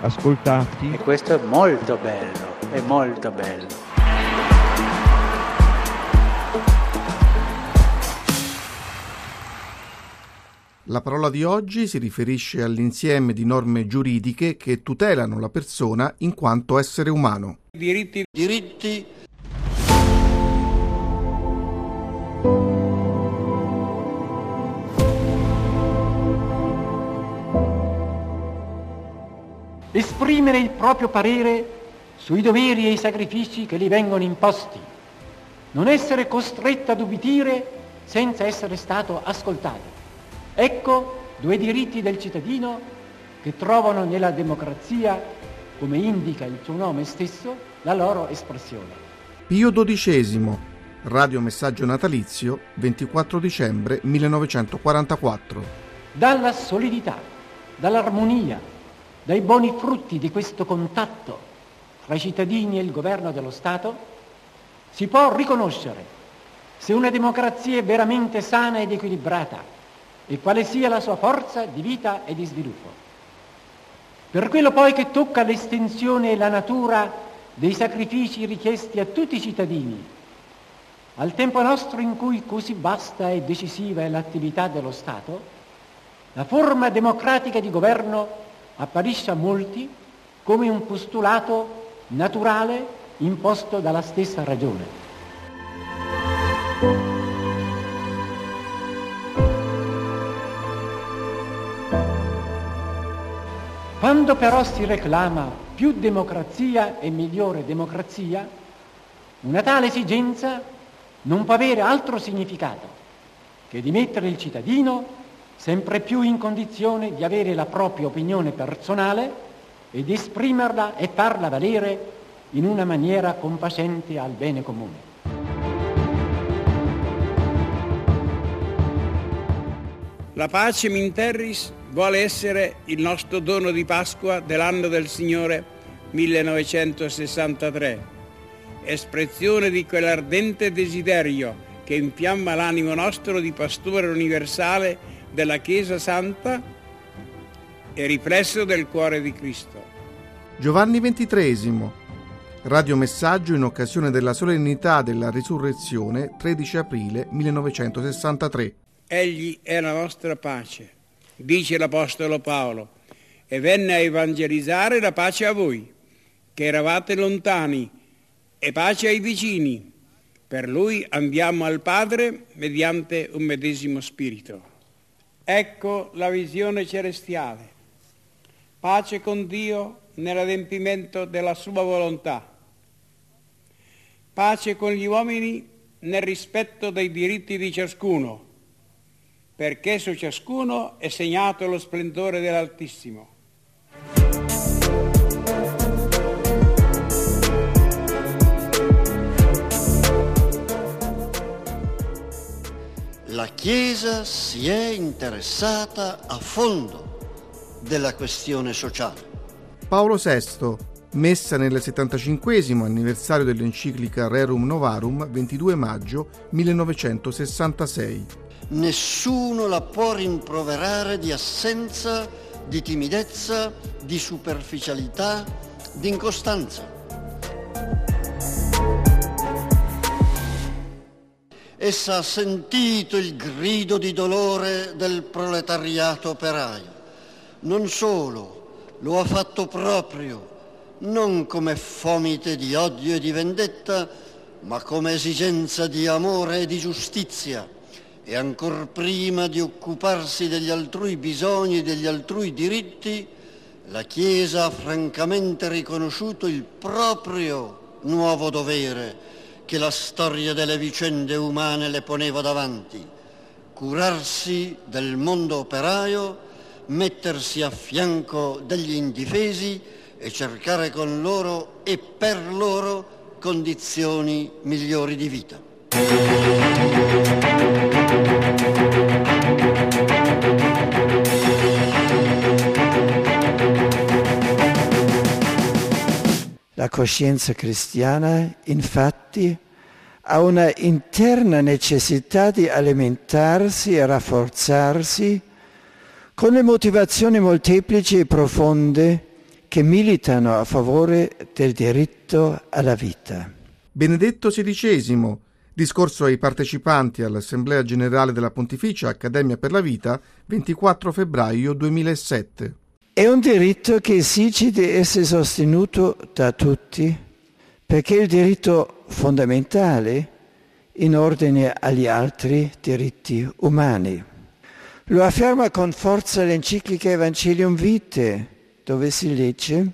ascoltati. E questo è molto bello, è molto bello. La parola di oggi si riferisce all'insieme di norme giuridiche che tutelano la persona in quanto essere umano. Diritti, Diritti esprimere il proprio parere sui doveri e i sacrifici che gli vengono imposti, non essere costretto ad ubbidire senza essere stato ascoltato. Ecco due diritti del cittadino che trovano nella democrazia, come indica il suo nome stesso, la loro espressione. Pio XII, Radio Messaggio Natalizio, 24 dicembre 1944. Dalla solidità, dall'armonia, dai buoni frutti di questo contatto tra i cittadini e il governo dello Stato, si può riconoscere se una democrazia è veramente sana ed equilibrata e quale sia la sua forza di vita e di sviluppo. Per quello poi che tocca l'estensione e la natura dei sacrifici richiesti a tutti i cittadini, al tempo nostro in cui così vasta e decisiva è l'attività dello Stato, la forma democratica di governo apparisce a molti come un postulato naturale imposto dalla stessa ragione. Quando però si reclama più democrazia e migliore democrazia, una tale esigenza non può avere altro significato che di mettere il cittadino sempre più in condizione di avere la propria opinione personale e di esprimerla e farla valere in una maniera compascente al bene comune. La pace Minterris vuole essere il nostro dono di Pasqua dell'anno del Signore 1963, espressione di quell'ardente desiderio che infiamma l'animo nostro di pastore universale della Chiesa Santa e riflesso del cuore di Cristo. Giovanni XXIII, radiomessaggio in occasione della solennità della risurrezione 13 aprile 1963. Egli è la nostra pace, dice l'Apostolo Paolo, e venne a evangelizzare la pace a voi, che eravate lontani, e pace ai vicini. Per lui andiamo al Padre mediante un medesimo spirito. Ecco la visione celestiale. Pace con Dio nell'adempimento della sua volontà. Pace con gli uomini nel rispetto dei diritti di ciascuno, perché su ciascuno è segnato lo splendore dell'Altissimo. La Chiesa si è interessata a fondo della questione sociale. Paolo VI, messa nel 75 anniversario dell'enciclica Rerum Novarum 22 maggio 1966. Nessuno la può rimproverare di assenza, di timidezza, di superficialità, di incostanza. Essa ha sentito il grido di dolore del proletariato operaio. Non solo, lo ha fatto proprio, non come fomite di odio e di vendetta, ma come esigenza di amore e di giustizia. E ancor prima di occuparsi degli altrui bisogni e degli altrui diritti, la Chiesa ha francamente riconosciuto il proprio nuovo dovere che la storia delle vicende umane le poneva davanti, curarsi del mondo operaio, mettersi a fianco degli indifesi e cercare con loro e per loro condizioni migliori di vita. La coscienza cristiana, infatti, ha una interna necessità di alimentarsi e rafforzarsi con le motivazioni molteplici e profonde che militano a favore del diritto alla vita. Benedetto XVI, discorso ai partecipanti all'Assemblea Generale della Pontificia Accademia per la Vita, 24 febbraio 2007. È un diritto che esige di essere sostenuto da tutti, perché è il diritto fondamentale in ordine agli altri diritti umani. Lo afferma con forza l'enciclica Evangelium Vitae, dove si legge,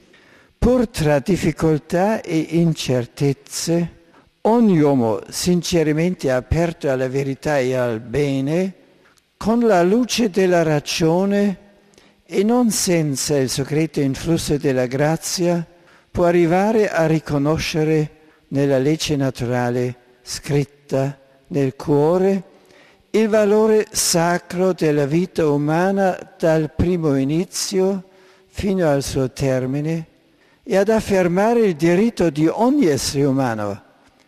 pur tra difficoltà e incertezze, ogni uomo sinceramente aperto alla verità e al bene, con la luce della ragione e non senza il segreto influsso della grazia, può arrivare a riconoscere nella legge naturale scritta nel cuore il valore sacro della vita umana dal primo inizio fino al suo termine e ad affermare il diritto di ogni essere umano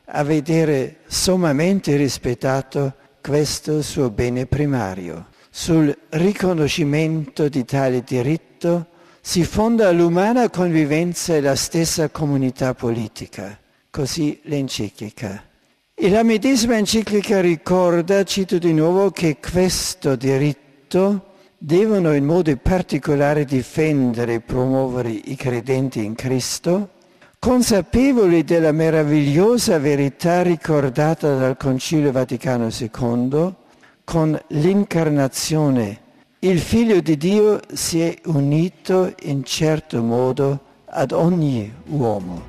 a vedere sommamente rispettato questo suo bene primario. Sul riconoscimento di tale diritto si fonda l'umana convivenza e la stessa comunità politica. Così l'enciclica. E la medesima enciclica ricorda, cito di nuovo, che questo diritto devono in modo particolare difendere e promuovere i credenti in Cristo, consapevoli della meravigliosa verità ricordata dal Concilio Vaticano II, con l'incarnazione il Figlio di Dio si è unito in certo modo ad ogni uomo.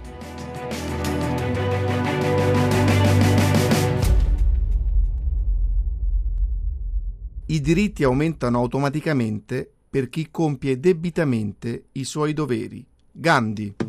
I diritti aumentano automaticamente per chi compie debitamente i suoi doveri. Gandhi.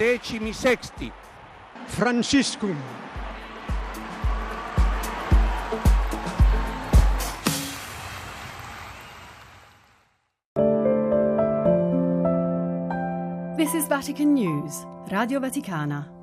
decimi sexti. Franciscum. This is Vatican News, Radio Vaticana.